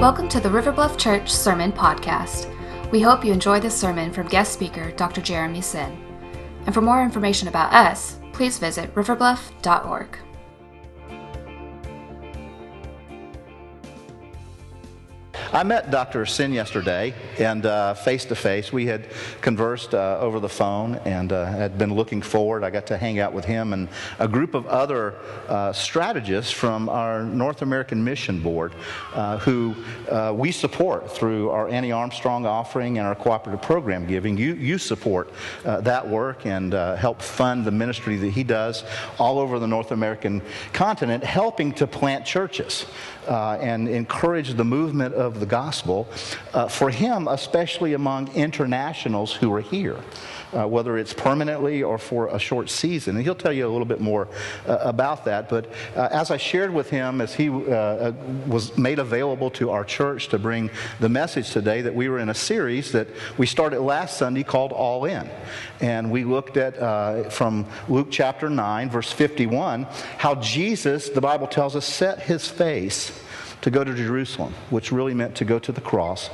Welcome to the River Bluff Church Sermon Podcast. We hope you enjoy this sermon from guest speaker Dr. Jeremy Sin. And for more information about us, please visit riverbluff.org. I met Dr. Sin yesterday, and face to face, we had conversed uh, over the phone and uh, had been looking forward. I got to hang out with him and a group of other uh, strategists from our North American Mission Board who we support through our Annie Armstrong offering and our cooperative program giving. You, you support that work and help fund the ministry that he does all over the North American continent, helping to plant churches uh, and encourage the movement of the gospel, uh, for him, especially among internationals who are here uh, whether it's permanently or for a short season. And he'll tell you a little bit more uh, about that. But uh, as I shared with him, as he uh, was made available to our church to bring the message today, that we were in a series that we started last Sunday called All In. And we looked at from Luke chapter 9, verse 51, how Jesus, the Bible tells us, set his face to go to Jerusalem, which really meant to go to the cross,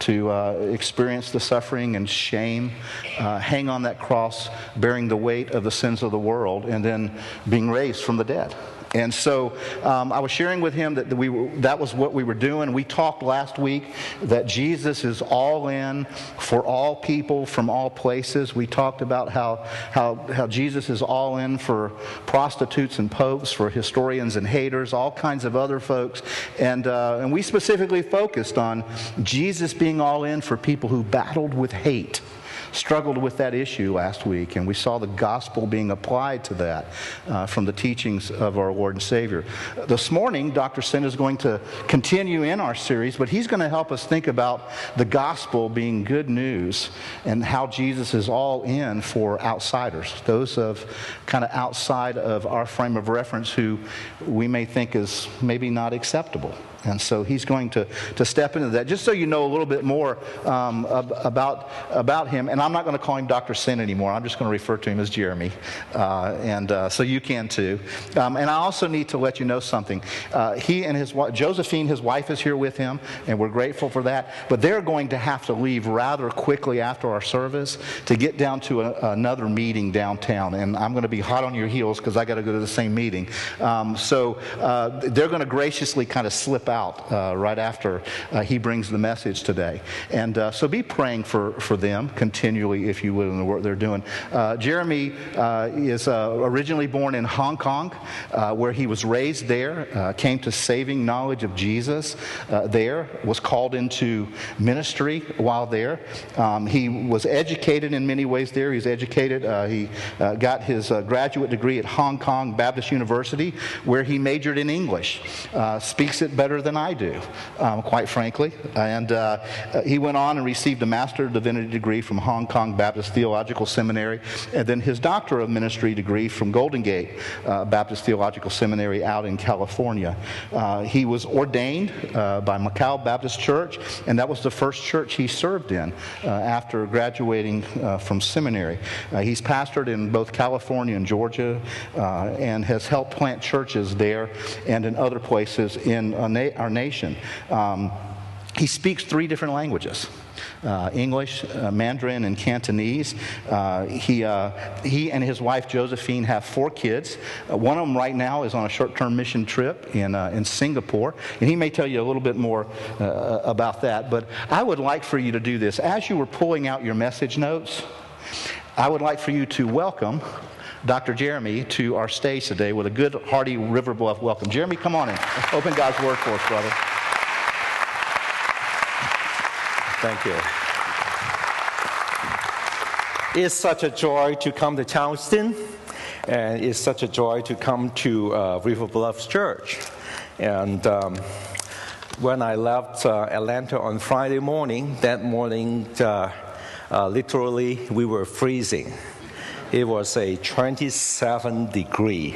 to uh, experience the suffering and shame, uh, hang on that cross, bearing the weight of the sins of the world, and then being raised from the dead. And so um, I was sharing with him that we were, that was what we were doing. We talked last week that Jesus is all in for all people from all places. We talked about how, how, how Jesus is all in for prostitutes and popes, for historians and haters, all kinds of other folks. And, uh, and we specifically focused on Jesus being all in for people who battled with hate struggled with that issue last week, and we saw the gospel being applied to that uh, from the teachings of our Lord and Savior. This morning, Dr. Sin is going to continue in our series, but he's going to help us think about the gospel being good news and how Jesus is all in for outsiders, those of kind of outside of our frame of reference who we may think is maybe not acceptable. And so he's going to, to step into that. Just so you know a little bit more um, about, about him, and I'm not going to call him Dr. Sin anymore. I'm just going to refer to him as Jeremy. Uh, and uh, so you can too. Um, and I also need to let you know something. Uh, he and his wife, Josephine, his wife, is here with him, and we're grateful for that. But they're going to have to leave rather quickly after our service to get down to a, another meeting downtown. And I'm going to be hot on your heels because I got to go to the same meeting. Um, so uh, they're going to graciously kind of slip out uh, right after uh, he brings the message today. And uh, so be praying for, for them continually, if you would, in the work they're doing. Uh, Jeremy uh, is originally born in Hong Kong, where he was raised there, came to saving knowledge of Jesus there, was called into ministry while there. Um, he was educated in many ways there. He was educated, he got his graduate degree at Hong Kong Baptist University, where he majored in English, speaks it better than I do, um, quite frankly. And uh, he went on and received a Master of Divinity degree from Hong Kong Baptist Theological Seminary, and then his Doctor of Ministry degree from Golden Gate uh, Baptist Theological Seminary out in California. Uh, he was ordained uh, by Macau Baptist Church, and that was the first church he served in uh, after graduating uh, from seminary. he's pastored in both California and Georgia and has helped plant churches there and in other places in our nation. Um, he speaks three different languages. Uh, English, uh, Mandarin, and Cantonese. Uh, he, uh, he and his wife Josephine have four kids. Uh, one of them right now is on a short term mission trip in, uh, in Singapore, and he may tell you a little bit more about that. But I would like for you to do this. As you were pulling out your message notes, I would like for you to welcome Dr. Jeremy to our stage today with a good, hearty River Bluff welcome. Jeremy, come on in. Open God's Word for us, brother. Thank you. It's such a joy to come to Charleston, and it's such a joy to come to uh, River Bluff Church. And um, when I left uh, Atlanta on Friday morning, that morning, uh, uh literally, we were freezing. It was a 27 degree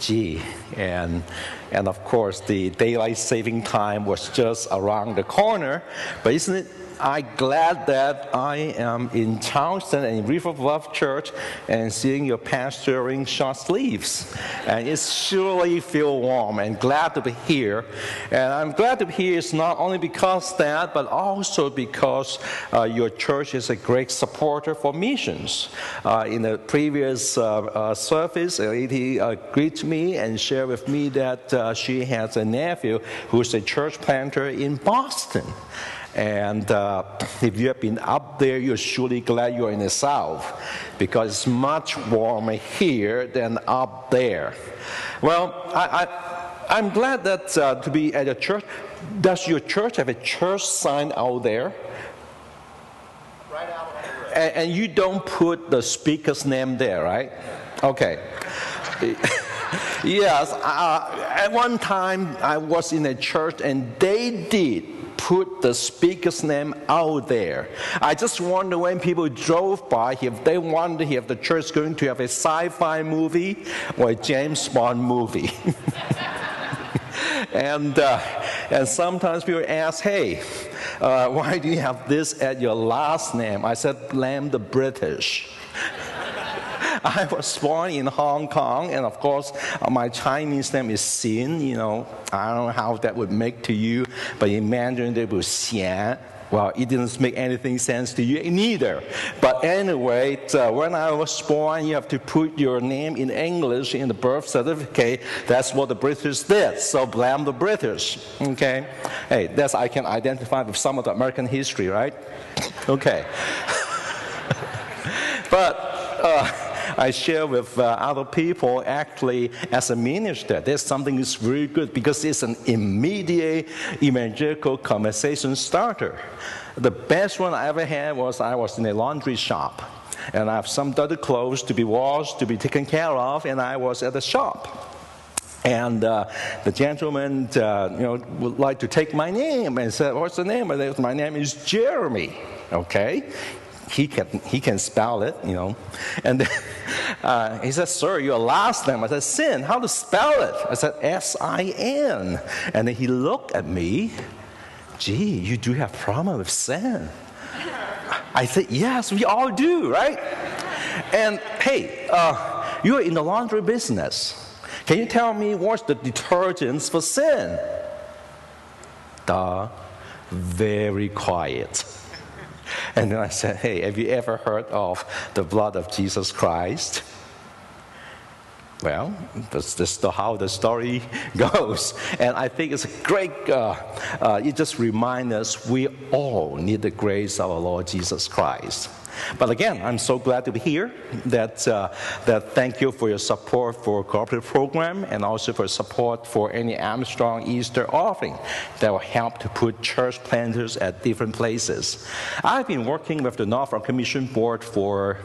G, and and of course the daylight saving time was just around the corner. But isn't it I'm glad that I am in Charleston and River Bluff Church and seeing your pastor wearing short sleeves. And it surely feel warm and glad to be here. And I'm glad to be here is not only because that, but also because uh, your church is a great supporter for missions. Uh, in the previous uh, uh service, lady agreed to me and shared with me that uh, she has a nephew who's a church planter in Boston. And uh, if you have been up there, you're surely glad you're in the south because it's much warmer here than up there. Well, I, I, am glad that uh, to be at a church. Does your church have a church sign out there? Right out and, and you don't put the speaker's name there, right? Okay. yes, uh, at one time I was in a church and they did put the speaker's name out there. I just wonder when people drove by if they wonder if the church is going to have a sci fi movie or a James Bond movie. and, uh, and sometimes people ask, hey, uh, why do you have this at your last name? I said, blame the British. I was born in Hong Kong, and of course, uh, my Chinese name is Xin. You know, I don't know how that would make to you, but in Mandarin it was Xian. Well, it didn't make anything sense to you neither. But anyway, uh, when I was born, you have to put your name in English in the birth certificate. That's what the British did. So blame the British. Okay? Hey, that's I can identify with some of the American history, right? Okay. but. Uh, I share with uh, other people actually as a minister. There's something that's very good because it's an immediate evangelical conversation starter. The best one I ever had was I was in a laundry shop and I have some dirty clothes to be washed, to be taken care of, and I was at the shop. And uh, the gentleman, uh, you know, would like to take my name and said, "What's the name?" And my name is Jeremy. Okay, he can, he can spell it, you know. And uh, he said, Sir, your last name. I said, Sin. How to spell it? I said, S I N. And then he looked at me. Gee, you do have problem with sin. I said, Yes, we all do, right? And hey, uh, you're in the laundry business. Can you tell me what's the detergents for sin? Duh, very quiet. And then I said, Hey, have you ever heard of the blood of Jesus Christ? Well, that's just how the story goes. And I think it's a great, uh, uh, it just reminds us we all need the grace of our Lord Jesus Christ. But again, I'm so glad to be here. That, uh, that thank you for your support for cooperative program and also for support for Annie Armstrong Easter offering that will help to put church planters at different places. I've been working with the North American Mission Board for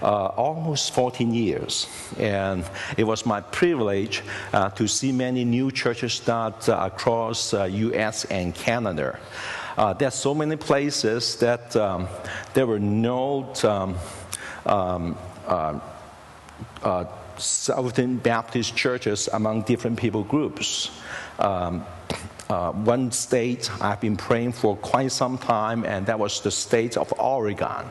uh, almost 14 years, and it was my privilege uh, to see many new churches start uh, across U.S. Uh, and Canada. Uh, there are so many places that um, there were no um, um, uh, uh, Southern Baptist churches among different people groups. Um, uh, one state I've been praying for quite some time, and that was the state of Oregon.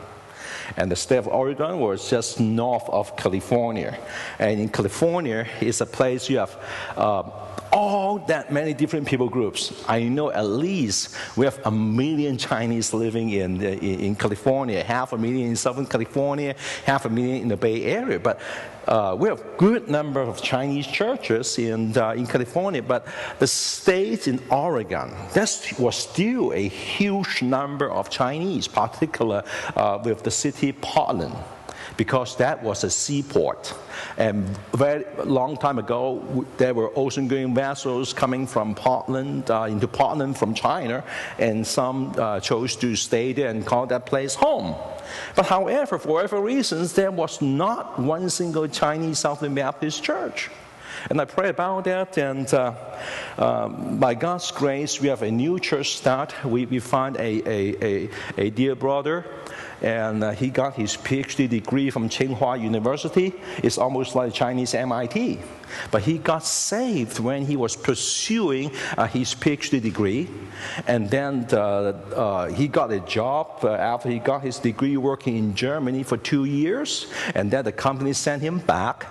And the state of Oregon was just north of California. And in California, it's a place you have uh, all that many different people groups. I know at least we have a million Chinese living in, the, in California, half a million in Southern California, half a million in the Bay Area. But uh, we have a good number of Chinese churches in, uh, in California, but the states in Oregon, there was still a huge number of Chinese, particularly uh, with the city Portland because that was a seaport. And very long time ago, there were ocean-going vessels coming from Portland uh, into Portland from China, and some uh, chose to stay there and call that place home. But however, for whatever reasons, there was not one single Chinese Southern Baptist church. And I pray about that, and uh, uh, by God's grace, we have a new church start. We, we find a, a, a, a dear brother and uh, he got his PhD degree from Tsinghua University. It's almost like Chinese MIT. But he got saved when he was pursuing uh, his PhD degree, and then uh, uh, he got a job uh, after he got his degree working in Germany for two years, and then the company sent him back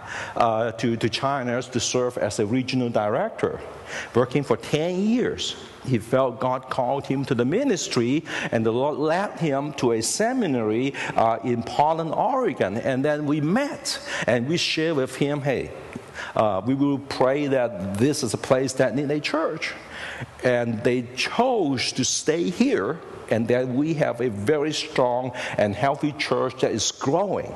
to, to China to serve as a regional director, working for 10 years he felt God called him to the ministry, and the Lord led him to a seminary uh, in Portland, Oregon. And then we met and we shared with him, hey, uh, we will pray that this is a place that needs a church. And they chose to stay here, and that we have a very strong and healthy church that is growing.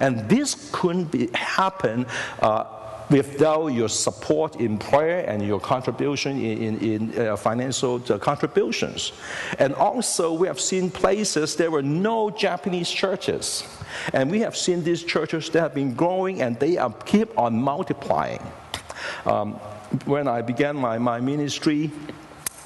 And this couldn't be, happen. Uh, without your support in prayer and your contribution in, in, in uh, financial uh, contributions. And also, we have seen places there were no Japanese churches. And we have seen these churches that have been growing and they are, keep on multiplying. Um, when I began my, my ministry,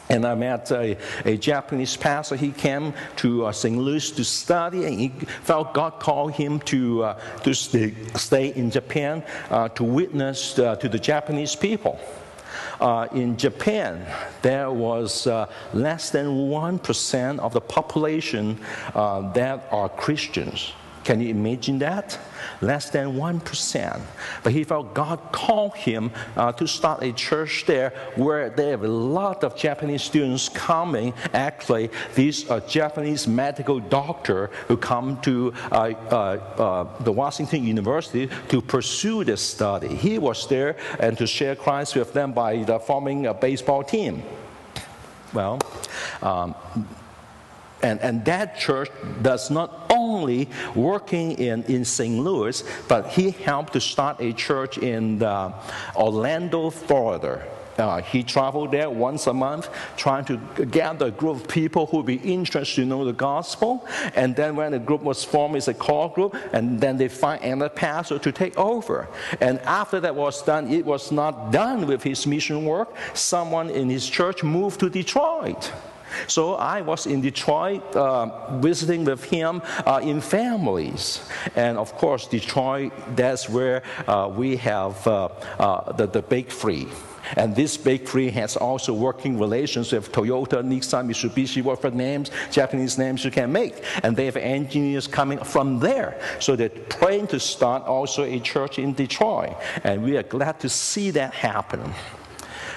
and I met a, a, Japanese pastor. He came to uh, St. Louis to study, and he felt God called him to, uh, to stay, stay, in Japan uh, to witness uh, to the Japanese people. Uh, in Japan, there was uh, less than 1% of the population that are Christians. Can you imagine that? Less than 1%. But he felt God called him uh, to start a church there where there have a lot of Japanese students coming. Actually, these are Japanese medical doctor who come to uh, uh, uh, the Washington University to pursue this study. He was there and to share Christ with them by the forming a baseball team. Well, um, and, and that church does not only working in, in St. Louis, but he helped to start a church in uh, Orlando, Florida. Uh, he traveled there once a month, trying to gather a group of people who would be interested to know the gospel. And then, when the group was formed, it's a core group, and then they find another pastor to take over. And after that was done, it was not done with his mission work. Someone in his church moved to Detroit. So I was in Detroit uh, visiting with him uh, in families. And of course, Detroit, that's where uh, we have uh, uh, the, the Free. And this bakery has also working relations with Toyota, Nissan, Mitsubishi, whatever names, Japanese names you can make. And they have engineers coming from there. So they're praying to start also a church in Detroit. And we are glad to see that happen.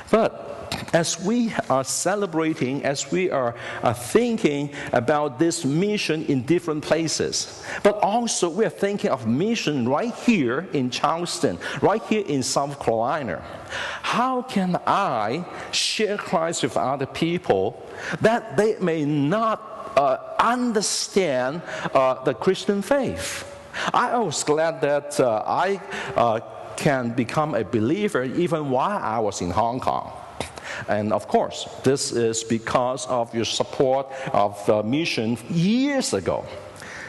But as we are celebrating, as we are, are thinking about this mission in different places, but also we are thinking of mission right here in Charleston, right here in South Carolina. How can I share Christ with other people that they may not uh, understand uh, the Christian faith? I was glad that uh, I uh, can become a believer even while I was in Hong Kong. And of course, this is because of your support of the mission years ago.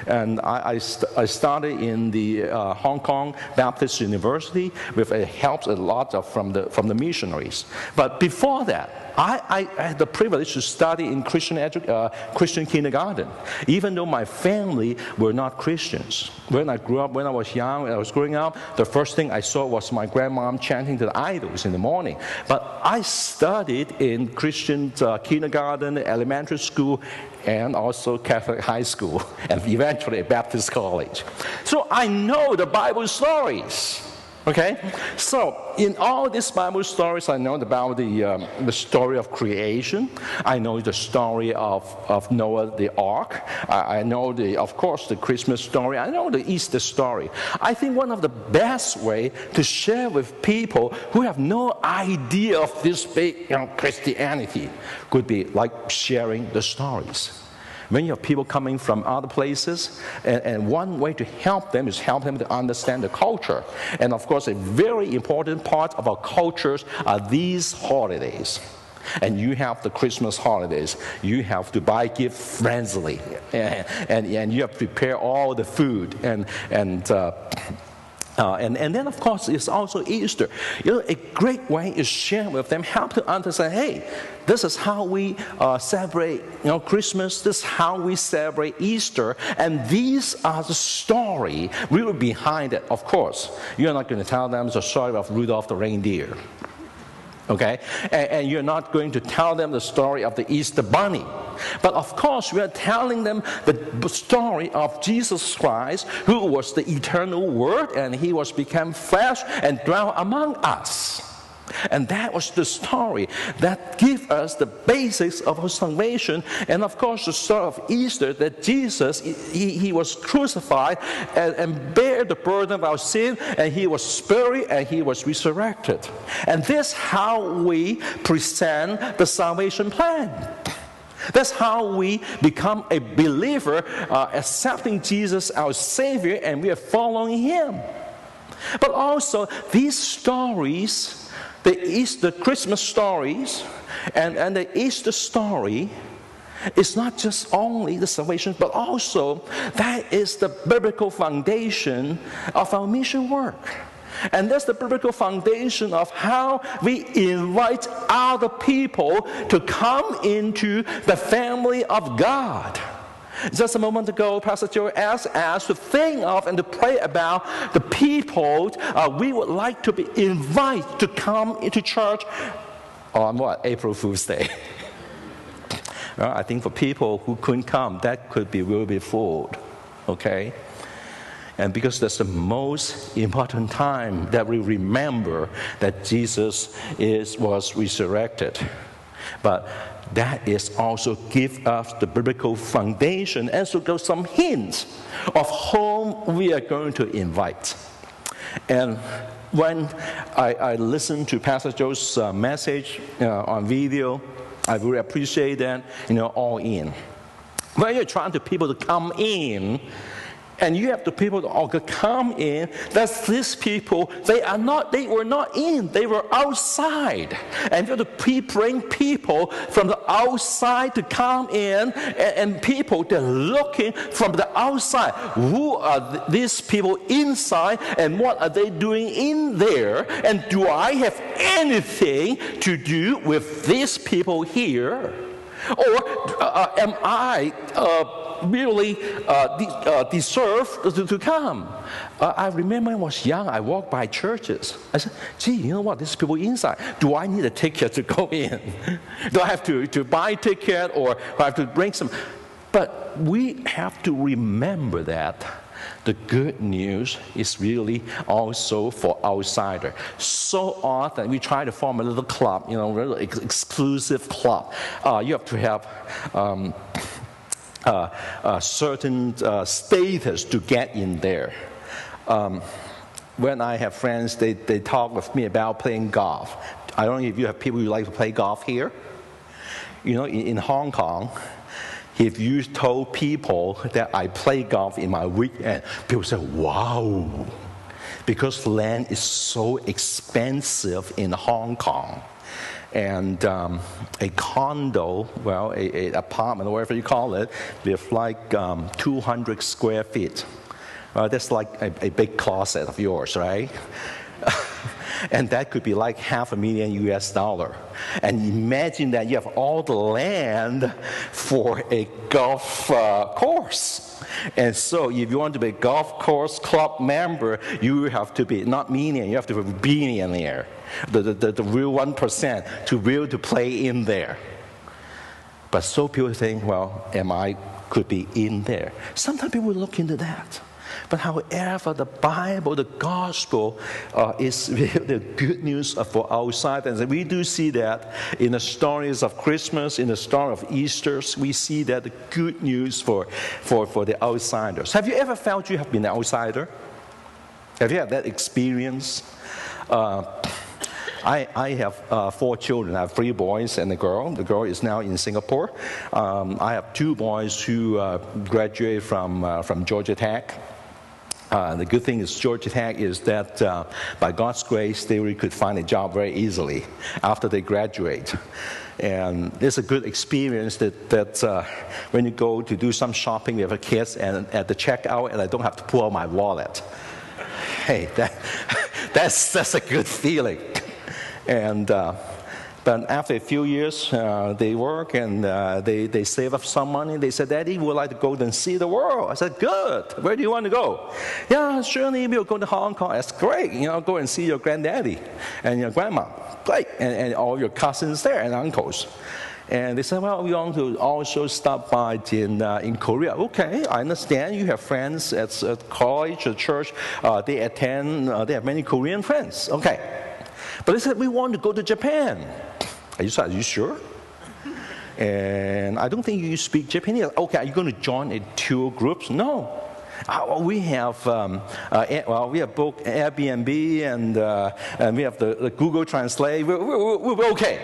And I, I, st- I started in the uh, Hong Kong Baptist University with a help a lot of, from, the, from the missionaries. But before that, I, I, had the privilege to study in Christian, uh, Christian kindergarten, even though my family were not Christians. When I grew up, when I was young, when I was growing up, the first thing I saw was my grandmom chanting to the idols in the morning. But I studied in Christian uh, kindergarten, elementary school, and also Catholic high school, and eventually Baptist college. So I know the Bible stories. Okay? So, in all these Bible stories, I know about the, um, the story of creation. I know the story of, of Noah, the ark. I, I know, the, of course, the Christmas story. I know the Easter story. I think one of the best way to share with people who have no idea of this big you know, Christianity could be like sharing the stories. When you have people coming from other places, and, and one way to help them is help them to understand the culture. And of course, a very important part of our cultures are these holidays and you have the Christmas holidays. You have to buy gifts friendly, and, and, and you have to prepare all the food and, and uh, Uh, and, and then, of course, it's also Easter. You know, a great way is share with them, help to understand, hey, this is how we uh, celebrate you know, Christmas, this is how we celebrate Easter, and these are the story we really behind it. Of course, you're not going to tell them the story of Rudolph the reindeer okay? And, and, you're not going to tell them the story of the Easter bunny. But of course, we are telling them the story of Jesus Christ, who was the eternal Word, and he was become flesh and dwelt among us. And that was the story that give us the basics of our salvation. And of course, the story of Easter that Jesus, he, he was crucified and, and bear the burden of our sin, and he was buried and he was resurrected. And this how we present the salvation plan. That's how we become a believer, uh, accepting Jesus our Savior, and we are following Him. But also, these stories the Easter Christmas stories and, and the Easter story is not just only the salvation, but also that is the biblical foundation of our mission work. And that's the biblical foundation of how we invite other people to come into the family of God. Just a moment ago, Pastor Joe asked us to think of and to pray about the people uh, we would like to be invited to come into church on what? April Fool's Day. well, I think for people who couldn't come, that could be will be fooled. Okay? And because that's the most important time that we remember that Jesus is, was resurrected. But that is also give us the biblical foundation and so give some hints of whom we are going to invite. And when I, I listened to Pastor Joe's uh, message uh, on video, I really appreciate that, you know, all in. When you're trying to people to come in, and you have the people that come in. That's these people. They are not. They were not in. They were outside. And you have to bring people from the outside to come in, and, and people they're looking from the outside. Who are these people inside, and what are they doing in there? And do I have anything to do with these people here? Or uh, am I? Uh, really uh, de- uh, deserve to, to come. Uh, I remember when I was young, I walked by churches. I said, gee, you know what, these people inside, do I need a ticket to go in? do I have to, to buy a ticket or I have to bring some? But we have to remember that the good news is really also for outsider. So often we try to form a little club, you know, really ex- exclusive club. Uh, you have to have um, uh, a certain uh, status to get in there. Um, when I have friends, they, they talk with me about playing golf. I don't know if you have people who like to play golf here. You know, in, in Hong Kong, if you told people that I play golf in my weekend, people say, wow, because land is so expensive in Hong Kong and um, a condo, well, a, a, apartment, whatever you call it, with like um, 200 square feet. Uh, that's like a, a big closet of yours, right? and that could be like half a million US dollar. And imagine that you have all the land for a golf uh, course. And so, if you want to be a golf course club member, you have to be not million, you have to be billionaire the, the, the real 1% to real to play in there. But so people think, well, am I could be in there? Sometimes people look into that. But however, the Bible, the gospel, uh, is really the good news for outsiders. And we do see that in the stories of Christmas, in the story of Easter, we see that the good news for, for, for the outsiders. Have you ever felt you have been an outsider? Have you had that experience? Uh, I, I have uh, four children. I have three boys and a girl. The girl is now in Singapore. Um, I have two boys who uh, graduated from, uh, from Georgia Tech. Uh, the good thing is Georgia Tech is that uh, by God's grace, they really could find a job very easily after they graduate. And it's a good experience that, that uh, when you go to do some shopping with the kids and at the checkout, and I don't have to pull out my wallet. hey, that, that's, that's a good feeling. And, uh, but after a few years, uh, they work and uh, they, they save up some money. They said, Daddy, we'd like to go and see the world. I said, Good. Where do you want to go? Yeah, surely we'll go to Hong Kong. That's great. You know, go and see your granddaddy and your grandma. Great. And, and all your cousins there and uncles. And they said, well, we want to also stop by in, uh, in Korea. Okay, I understand you have friends at, at college or church. Uh, they attend, uh, they have many Korean friends. Okay. But they said, we want to go to Japan. Are you, are you sure? And I don't think you speak Japanese. Okay, are you going to join a tour groups? No. Uh, we have um, uh, well, we have both Airbnb and, uh, and we have the, the Google Translate. We're, we're, we're okay.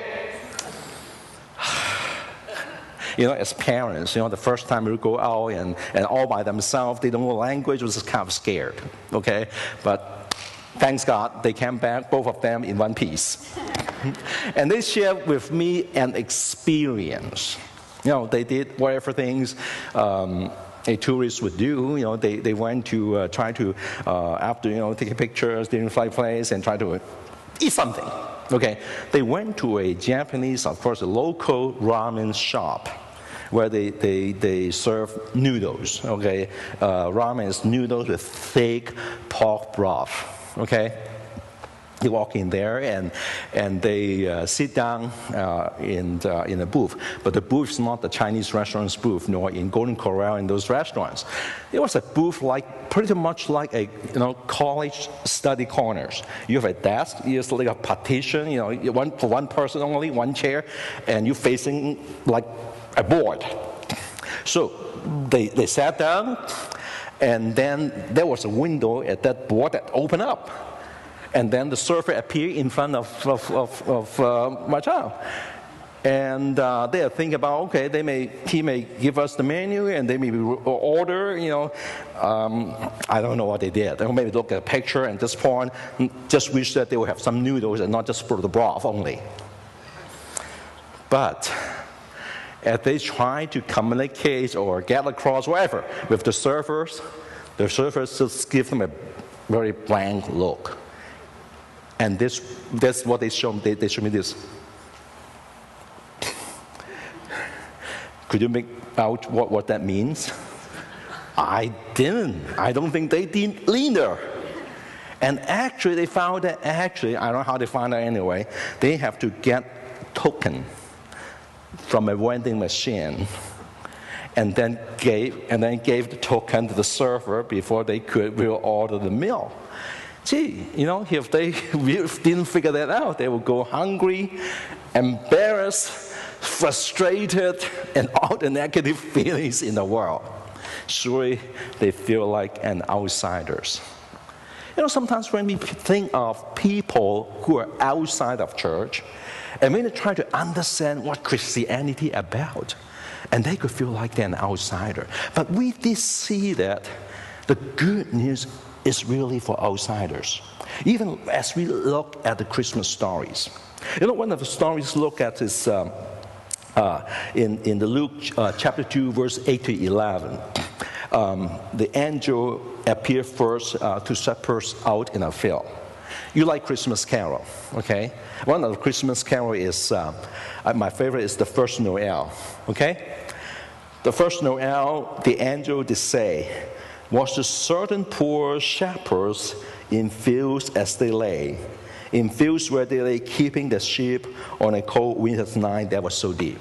you know, as parents, you know, the first time we go out and, and all by themselves, they don't know language, was kind of scared, okay? But thanks God, they came back, both of them in one piece. and they shared with me an experience. You know, they did whatever things um, a tourist would do. You know, they, they went to uh, try to, uh, after, you know, taking pictures during flight place and try to eat something. Okay, they went to a Japanese, of course, a local ramen shop where they, they, they serve noodles. Okay, uh, ramen is noodles with thick pork broth. Okay, you walk in there and, and they uh, sit down uh, in, the, in a booth. But the booth is not the Chinese restaurant's booth, nor in Golden Corral in those restaurants. It was a booth like pretty much like a you know college study corners. You have a desk, it's like a partition, you know, one for one person only, one chair, and you're facing like a board. So they, they sat down, and then there was a window at that board that opened up and then the server appeared in front of, of, of, of uh, my child. And uh, they are thinking about, okay, they may, he may give us the menu and they may order, you know. Um, I don't know what they did. They maybe look at a picture and this point, just wish that they would have some noodles and not just for the broth only. But as they try to communicate or get across whatever with the servers, the servers just give them a very blank look. And this, that's what they show me. They, they show me this. Could you make out what, what that means? I didn't. I don't think they did either. And actually, they found that actually, I don't know how they found that anyway, they have to get token from a vending machine and then gave and then gave the token to the server before they could order the meal gee, you know, if they didn't figure that out, they would go hungry, embarrassed, frustrated, and all the negative feelings in the world. Surely they feel like an outsiders. You know, sometimes when we think of people who are outside of church, and when they try to understand what Christianity about, and they could feel like they're an outsider. But we did see that the good news is really for outsiders. Even as we look at the Christmas stories. You know, one of the stories look at is um, uh, in, in the Luke uh, chapter 2, verse 8 to 11. Um, the angel appeared first uh, to shepherds out in a field. You like Christmas Carol, okay? One of the Christmas Carol is, uh, my favorite is the first Noel, okay? The first Noel, the angel did say, to certain poor shepherds in fields as they lay, in fields where they lay keeping the sheep on a cold winter's night that was so deep.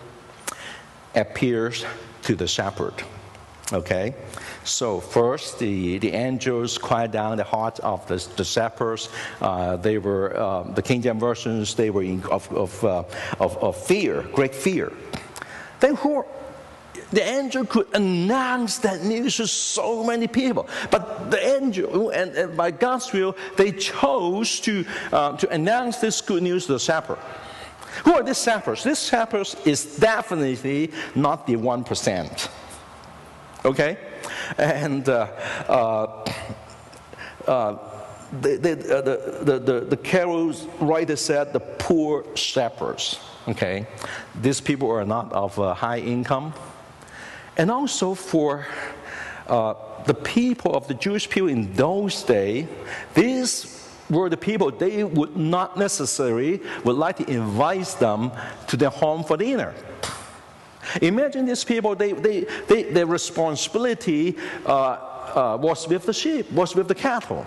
appears to the shepherd. Okay? So, first, the, the angels quiet down the hearts of the, the shepherds. Uh, they were, uh, the King James versions, they were in, of, of, uh, of, of fear, great fear. Then, who, the angel could announce that news to so many people. But the angel, and, and by God's will, they chose to, uh, to announce this good news to the shepherd. Who are these shepherds? These shepherds is definitely not the 1%. Okay? And uh, uh, uh the, the, uh, the, the, the, carol writer said the poor shepherds. Okay? These people are not of high income and also for uh, the people of the Jewish people in those days, these were the people they would not necessarily would like to invite them to their home for dinner. Imagine these people, they, they, they, their responsibility uh, uh, was with the sheep, was with the cattle.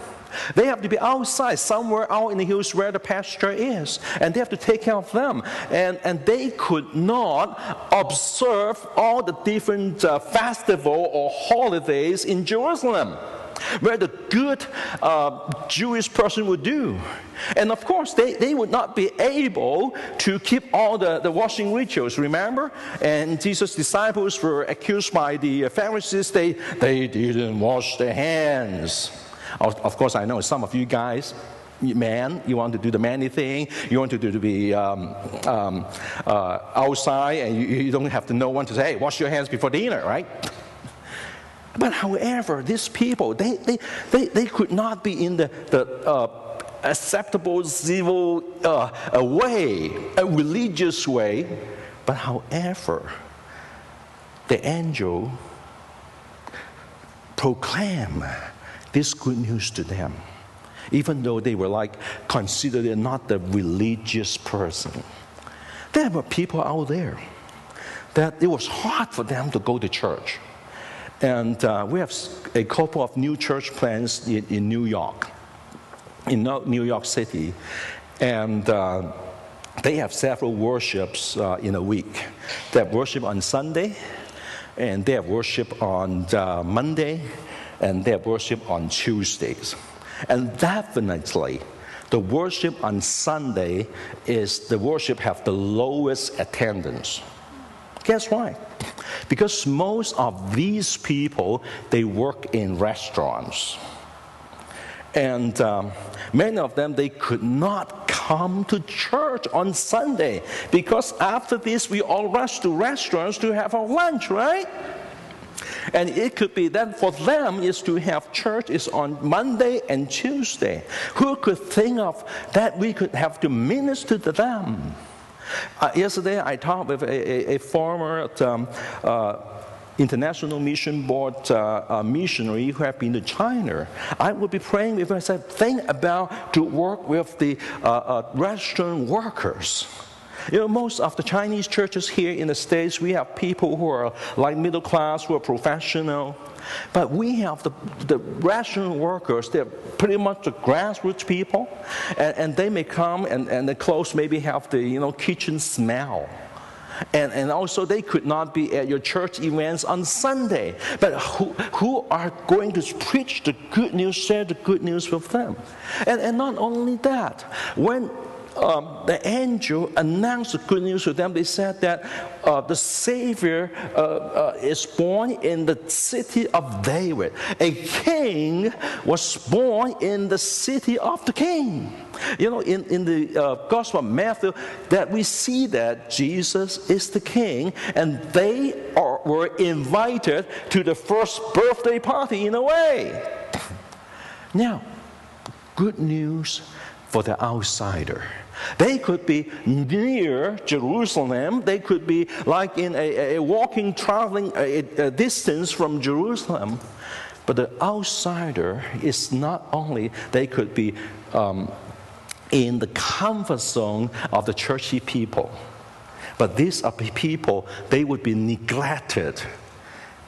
They have to be outside, somewhere out in the hills where the pasture is, and they have to take care of them. And, and they could not observe all the different uh, festival or holidays in Jerusalem where the good uh, Jewish person would do. And of course, they, they would not be able to keep all the, the washing rituals, remember? And Jesus' disciples were accused by the Pharisees, they, they didn't wash their hands. Of, of course, I know some of you guys man, you want to do the manly thing, you want to do to be um, um, uh, outside, and you, you, don't have to know when to say, hey, wash your hands before dinner, right? But however, these people, they, they, they, they could not be in the, the uh, acceptable civil uh, way, a religious way. But however, the angel proclaimed this good news to them, even though they were like considered not the religious person. There were people out there that it was hard for them to go to church. And uh, we have a couple of new church plans in, in New York, in New York City. And uh, they have several worships uh, in a week. They have worship on Sunday, and they have worship on uh, Monday, and they have worship on Tuesdays. And definitely, the worship on Sunday is the worship have the lowest attendance. Guess why? Because most of these people they work in restaurants, and um, many of them they could not come to church on Sunday because after this we all rush to restaurants to have our lunch, right? And it could be that for them is to have church is on Monday and Tuesday. Who could think of that we could have to minister to them? Uh, yesterday I talked with a, a, a former um, uh, International Mission Board uh, uh, missionary who have been to China. I would be praying with her. I said, think about to work with the uh, uh, restaurant workers. You know, most of the Chinese churches here in the States, we have people who are like middle class, who are professional. But we have the, the rational workers, they're pretty much the grassroots people, and, and they may come and, and the clothes maybe have the you know, kitchen smell. And, and also, they could not be at your church events on Sunday. But who, who are going to preach the good news, share the good news with them? And, and not only that, when um, the angel announced the good news to them. They said that uh, the Savior uh, uh, is born in the city of David. A king was born in the city of the king. You know, in, in the uh, Gospel of Matthew, that we see that Jesus is the king, and they are, were invited to the first birthday party in a way. Now, good news for the outsider. They could be near Jerusalem. They could be like in a, a walking, traveling a, a distance from Jerusalem. But the outsider is not only they could be um, in the comfort zone of the churchy people, but these are people they would be neglected.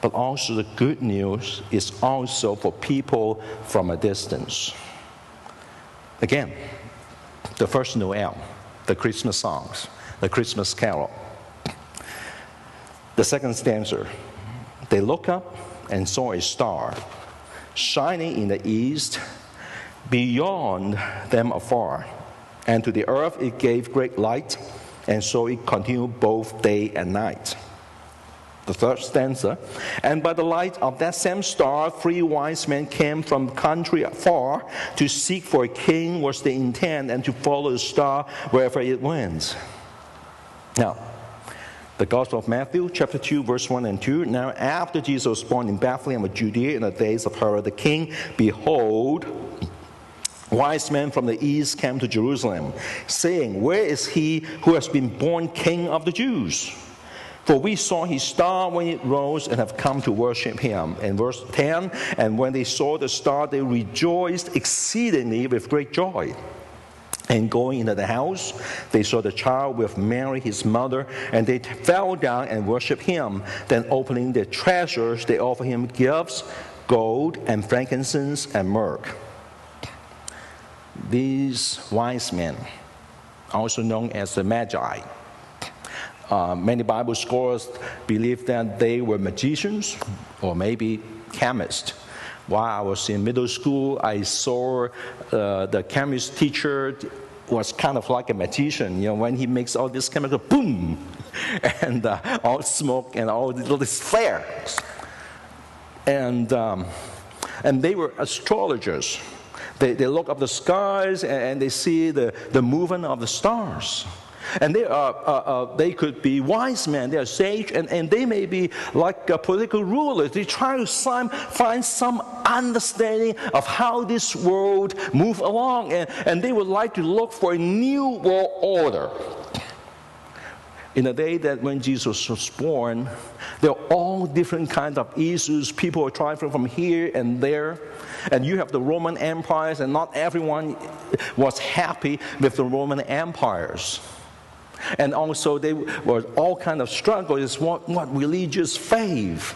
But also the good news is also for people from a distance. Again, the first Noel, the Christmas songs, the Christmas carol. The second stanza, they look up and saw a star shining in the east beyond them afar. And to the earth it gave great light, and so it continued both day and night. The third stanza. And by the light of that same star, three wise men came from country far to seek for a king was the intent and to follow the star wherever it went. Now, the Gospel of Matthew, chapter 2, verse 1 and 2. Now, after Jesus was born in Bethlehem of Judea in the days of Herod the king, behold, wise men from the east came to Jerusalem, saying, Where is he who has been born king of the Jews? For we saw his star when it rose and have come to worship him. In verse 10, and when they saw the star, they rejoiced exceedingly with great joy. And going into the house, they saw the child with Mary, his mother, and they fell down and worshiped him. Then, opening their treasures, they offered him gifts gold and frankincense and myrrh. These wise men, also known as the Magi, uh, many Bible scholars believe that they were magicians or maybe chemists. While I was in middle school, I saw uh, the chemist teacher was kind of like a magician. You know, when he makes all this chemical, boom, and uh, all smoke and all these flares. And, um, and they were astrologers. They, they look up the skies and, and they see the, the movement of the stars. And they, are, uh, uh, they could be wise men, they are sage, and, and they may be like a political rulers. They try to find some understanding of how this world move along, and, and they would like to look for a new world order. In the day that when Jesus was born, there are all different kinds of issues. People are traveling from here and there. And you have the Roman empires, and not everyone was happy with the Roman empires. And also, there was all kind of struggles. What, what religious faith?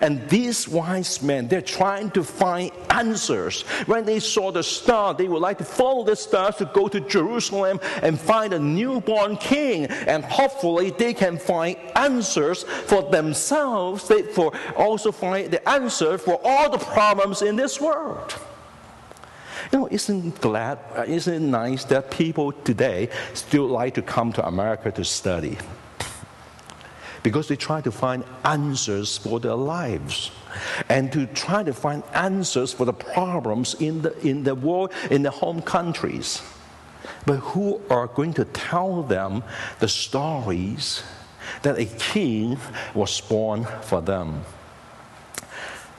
And these wise men, they're trying to find answers. When they saw the star, they would like to follow the star to go to Jerusalem and find a newborn king. And hopefully, they can find answers for themselves. They for also find the answer for all the problems in this world. Know, isn't glad, uh, isn't it nice that people today still like to come to America to study? Because they try to find answers for their lives and to try to find answers for the problems in the, in the world, in the home countries. But who are going to tell them the stories that a king was born for them?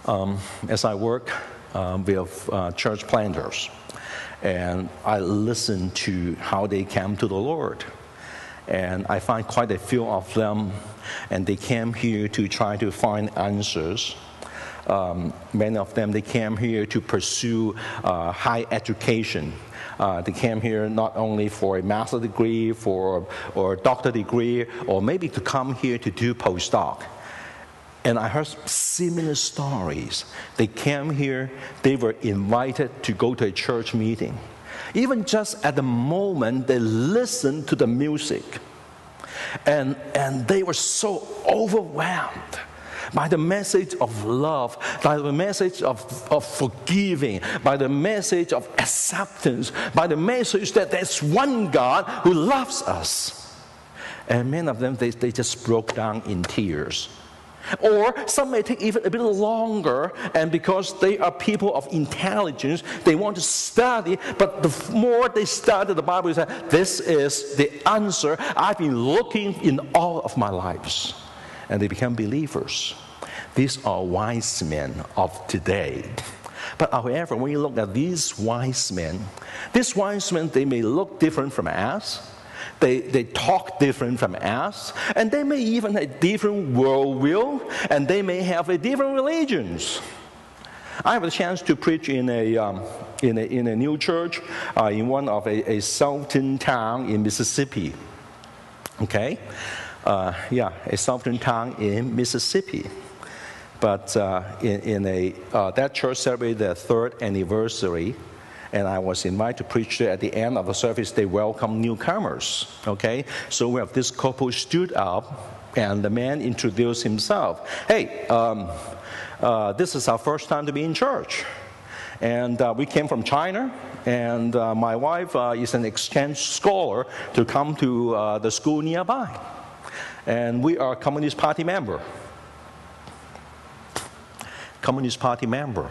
Um, as I work um, with uh, church planters. And I listen to how they came to the Lord. And I find quite a few of them, and they came here to try to find answers. Um, many of them, they came here to pursue uh, high education. Uh, they came here not only for a master's degree, for or a doctor degree, or maybe to come here to do postdoc. And I heard similar stories. They came here, they were invited to go to a church meeting. Even just at the moment they listened to the music. And, and they were so overwhelmed by the message of love, by the message of, of forgiving, by the message of acceptance, by the message that there's one God who loves us. And many of them, they, they just broke down in tears. Or some may take even a bit longer, and because they are people of intelligence, they want to study, but the more they study the Bible, they say, This is the answer I've been looking in all of my lives. And they become believers. These are wise men of today. But however, when you look at these wise men, these wise men, they may look different from us they, they talk different from us, and they may even have a different worldview, and they may have a different religions. I have a chance to preach in a, um, in a, in a new church uh, in one of a, a southern town in Mississippi. Okay? Uh, yeah, a southern town in Mississippi. But uh, in, in a, uh, that church celebrated their third anniversary and I was invited to preach there. At the end of the service, they welcome newcomers. Okay, so we have this couple stood up, and the man introduced himself. Hey, um, uh, this is our first time to be in church, and uh, we came from China. And uh, my wife uh, is an exchange scholar to come to uh, the school nearby, and we are Communist Party member. Communist Party member.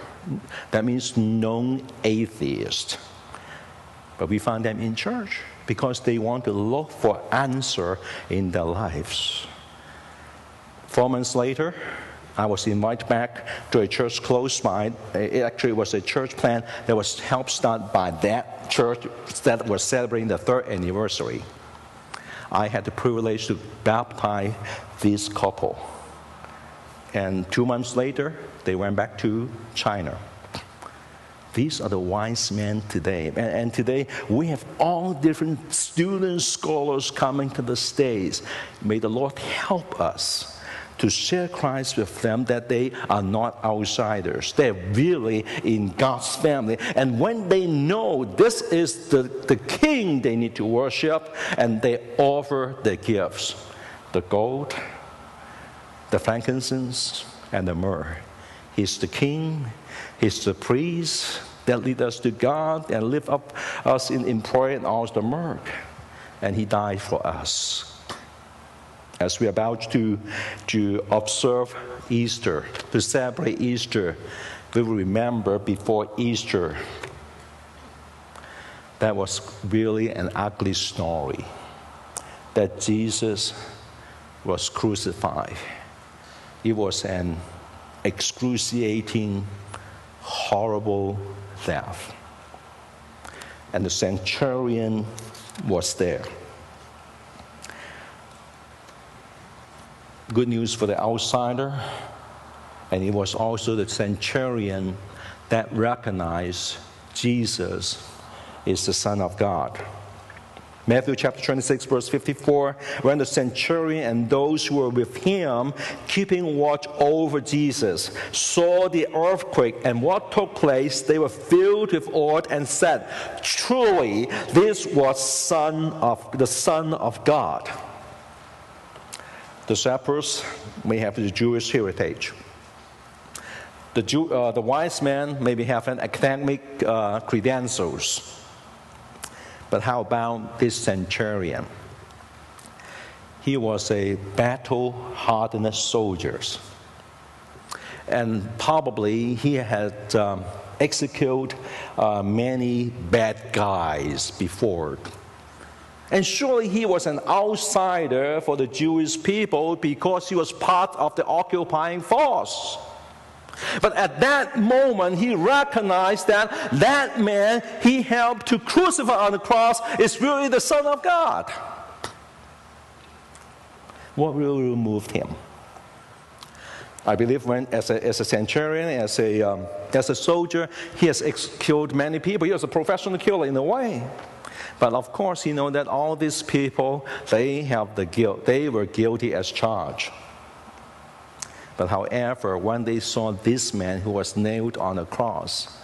That means known atheist. But we find them in church because they want to look for answer in their lives. Four months later, I was invited back to a church close by. It actually was a church plan that was helped start by that church that was celebrating the third anniversary. I had the privilege to baptize this couple. And two months later, they went back to China. These are the wise men today. And, and, today we have all different students, scholars coming to the States. May the Lord help us to share Christ with them that they are not outsiders. They're really in God's family. And when they know this is the, the king they need to worship, and they offer the gifts the gold, the frankincense, and the myrrh. He's the king, he's the priest that lead us to God and lift up us in, in prayer and also the myrrh. And he died for us as we're about to, to observe Easter, to celebrate Easter, we will remember before Easter that was really an ugly story that Jesus was crucified. It was an excruciating, horrible death. And the centurion was there. good news for the outsider, and it was also the centurion that recognized Jesus is the Son of God. Matthew chapter 26, verse 54 when the centurion and those who were with him, keeping watch over Jesus, saw the earthquake and what took place, they were filled with awe and said, Truly, this was son of, the Son of God. The shepherds may have the Jewish heritage. The, Jew, uh, the wise men maybe have an academic uh, credentials. But how about this centurion? He was a battle hardened soldier. And probably he had um, executed uh, many bad guys before. And surely he was an outsider for the Jewish people because he was part of the occupying force. But at that moment, he recognized that that man he helped to crucify on the cross is really the Son of God. What really moved him? I believe when, as a, as a centurion, as a, um, as a soldier, he has killed many people. He was a professional killer in a way. But of course, you know that all these people, they have the guilt. They were guilty as charged. But however, when they saw this man who was nailed on a cross,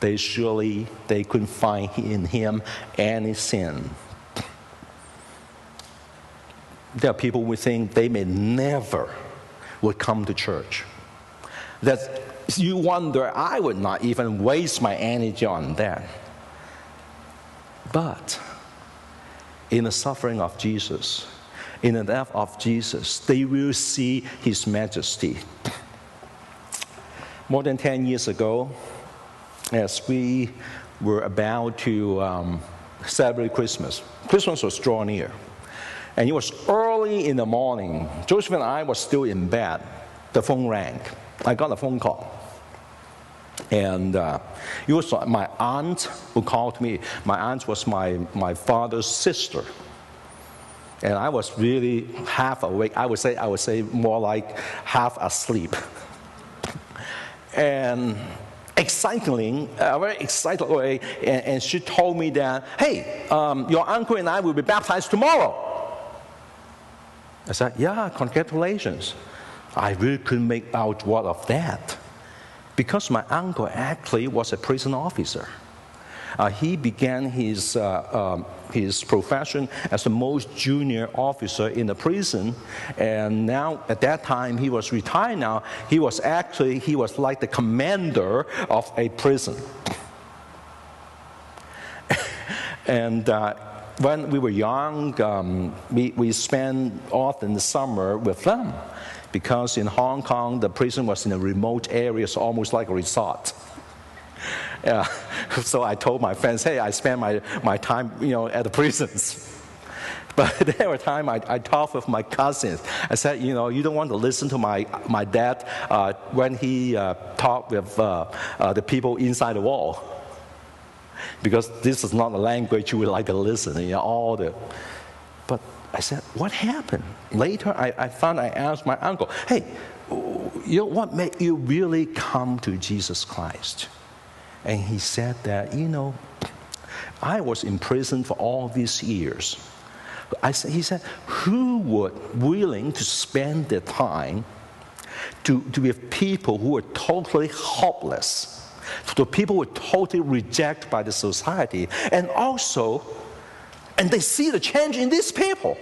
they surely they couldn't find in him any sin. There are people who think they may never would come to church. That you wonder, I would not even waste my energy on that. But in the suffering of Jesus, in the death of Jesus, they will see his majesty. More than 10 years ago, as we were about to um, celebrate Christmas, Christmas was drawing near. And it was early in the morning. Joseph and I were still in bed. The phone rang. I got a phone call. And uh, it was my aunt who called me. My aunt was my, my father's sister. And I was really half awake. I would say, I would say more like half asleep. and excitingly, a very excited way, and, and, she told me that, hey, um, your uncle and I will be baptized tomorrow. I said, yeah, congratulations. I really couldn't make out what of that because my uncle actually was a prison officer. Uh, he began his, uh, um, his profession as the most junior officer in the prison. And now at that time he was retired now. He was actually he was like the commander of a prison. And uh, when we were young, um, we, we spent often the summer with them because in Hong Kong, the prison was in a remote area, so almost like a resort. Yeah. So I told my friends, hey, I spend my, my time you know, at the prisons. But there were times I, I talked with my cousins. I said, you know, you don't want to listen to my, my dad uh, when he uh, talked with uh, uh the people inside the wall. Because this is not the language you would like to listen, you know, all the. But I said, what happened? Later, I, I found I asked my uncle, hey, you know, what made you really come to Jesus Christ? And he said that, you know, I was in prison for all these years. I said, he said, who would willing to spend their time to, to with people who are totally hopeless, to people who are totally rejected by the society, and also, and they see the change in these people.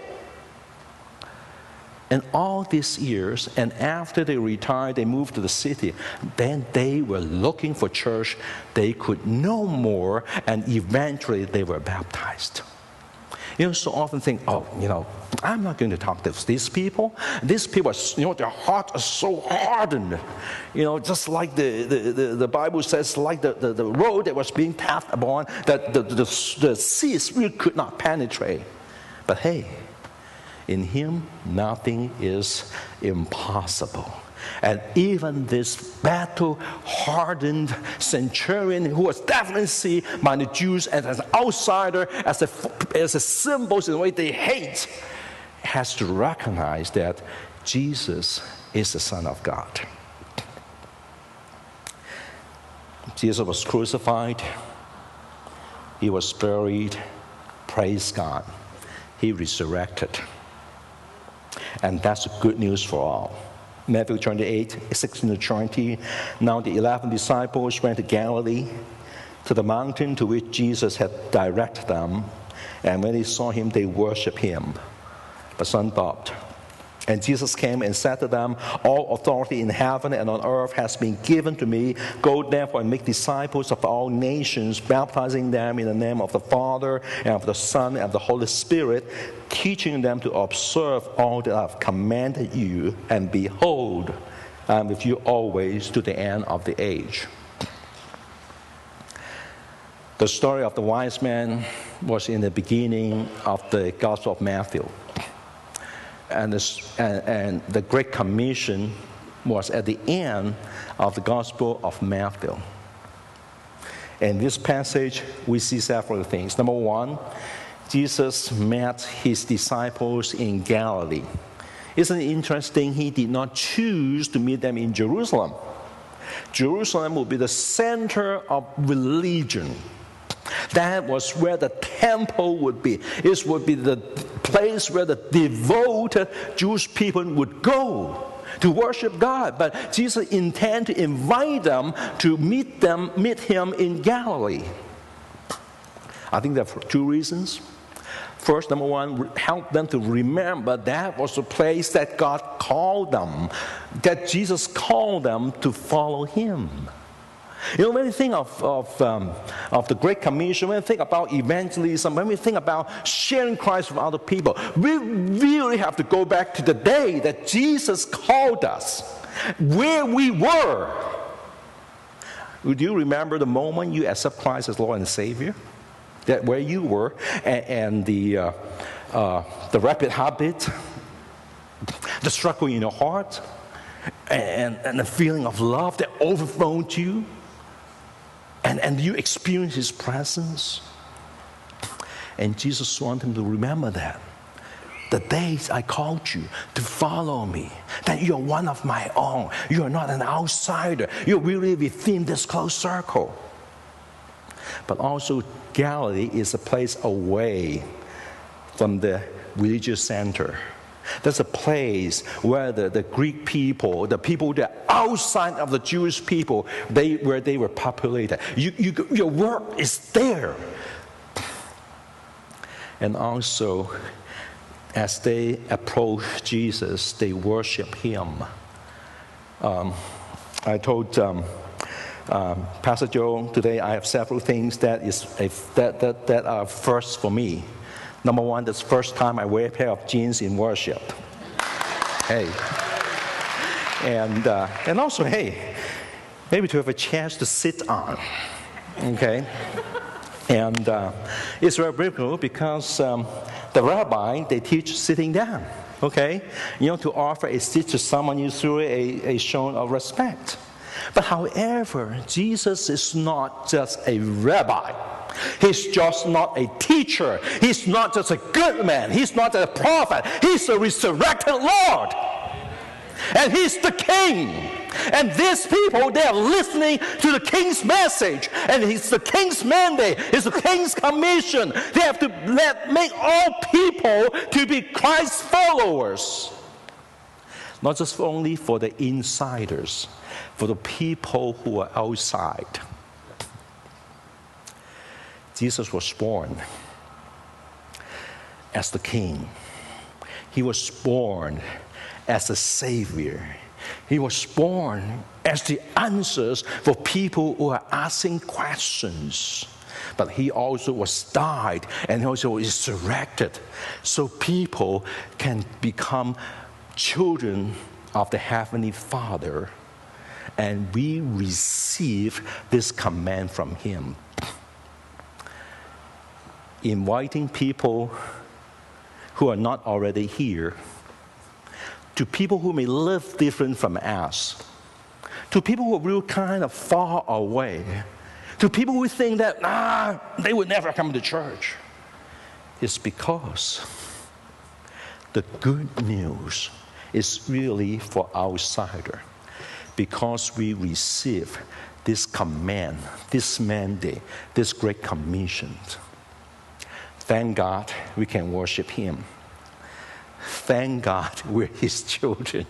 And all these years, and after they retired, they moved to the city, then they were looking for church they could know more, and eventually they were baptized. You know, so often think, oh, you know, I'm not going to talk to these people. These people, you know, their hearts are so hardened. You know, just like the, the, the, the Bible says, like the, the, the, road that was being passed upon, that the, the, the seas really could not penetrate. But hey, in Him, nothing is impossible. And even this battle hardened centurion, who was definitely seen by the Jews as an outsider, as a, as a symbol in the way they hate, has to recognize that Jesus is the Son of God. Jesus was crucified, he was buried, praise God, he resurrected. And that's good news for all. Matthew 28, 16 to 20. Now the 11 disciples went to Galilee, to the mountain to which Jesus had directed them. And when they saw him, they worshiped him. But some doubted. And Jesus came and said to them, All authority in heaven and on earth has been given to me. Go therefore and make disciples of all nations, baptizing them in the name of the Father and of the Son and of the Holy Spirit, teaching them to observe all that I've commanded you. And behold, I'm with you always to the end of the age. The story of the wise man was in the beginning of the Gospel of Matthew and, this, and, and the Great Commission was at the end of the Gospel of Matthew. In this passage, we see several things. Number one, Jesus met his disciples in Galilee. Isn't it interesting? He did not choose to meet them in Jerusalem. Jerusalem would be the center of religion. That was where the temple would be. It would be the place where the devoted Jewish people would go to worship God. But Jesus intended to invite them to meet them, meet him in Galilee. I think there are two reasons. First, number one, help them to remember that was the place that God called them, that Jesus called them to follow Him. You know, when we think of, of, um, of the Great Commission, when we think about evangelism, when we think about sharing Christ with other people, we really have to go back to the day that Jesus called us, where we were. Do you remember the moment you accept Christ as Lord and Savior? That where you were, and, and the, uh, uh, the rapid habit, the struggle in your heart, and, and the feeling of love that overflowed you and, and you experience His presence. And Jesus wanted him to remember that. The days I called you to follow me, that you're one of my own. You're not an outsider. You're really within this close circle. But also, Galilee is a place away from the religious center. That's a place where the, the Greek people, the people that outside of the Jewish people, they, where they were populated. You, you, your work is there. And also, as they approach Jesus, they worship him. Um, I told um, um, Pastor Joe today I have several things that, is a, that, that, that are first for me. Number one, this first time I wear a pair of jeans in worship. hey. And, uh, and also, hey, maybe to have a chance to sit on. Okay? And uh, it's very biblical because um, the rabbi, they teach sitting down. Okay? You know, to offer a seat to someone you through a, a show of respect. But however, Jesus is not just a rabbi. He's just not a teacher. He's not just a good man. He's not a prophet. He's a resurrected Lord and he's the king. And these people, they are listening to the king's message, and it's the king's mandate, it's the king's commission. They have to let, make all people to be Christ's followers. Not just only for the insiders, for the people who are outside. Jesus was born as the king. He was born as a savior. He was born as the answers for people who are asking questions. But he also was died and also resurrected so people can become children of the Heavenly Father. And we receive this command from him. Inviting people who are not already here to people who may live different from us, to people who are real kind of far away, to people who think that, ah, they would never come to church. It's because the good news is really for outsider because we receive this command, this mandate, this great commission. Thank God we can worship Him. Thank God we're His children.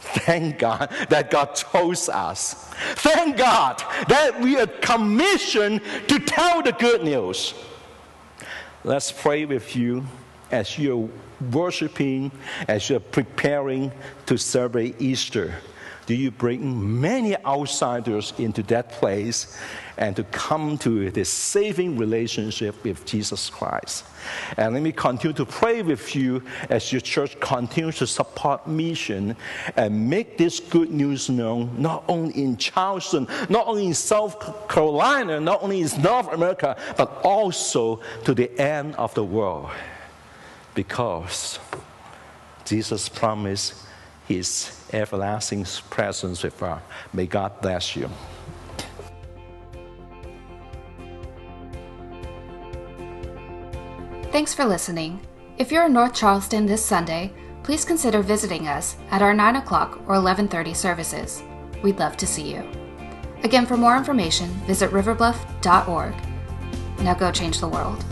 Thank God that God chose us. Thank God that we are commissioned to tell the good news. Let's pray with you as you're worshiping, as you're preparing to celebrate Easter. Do you bring many outsiders into that place and to come to this saving relationship with Jesus Christ? And let me continue to pray with you as your church continues to support mission and make this good news known not only in Charleston, not only in South Carolina, not only in North America, but also to the end of the world. Because Jesus promised his everlasting presence with us. May God bless you. Thanks for listening. If you're in North Charleston this Sunday, please consider visiting us at our 9 o'clock or 11.30 services. We'd love to see you. Again, for more information, visit riverbluff.org. Now go change the world.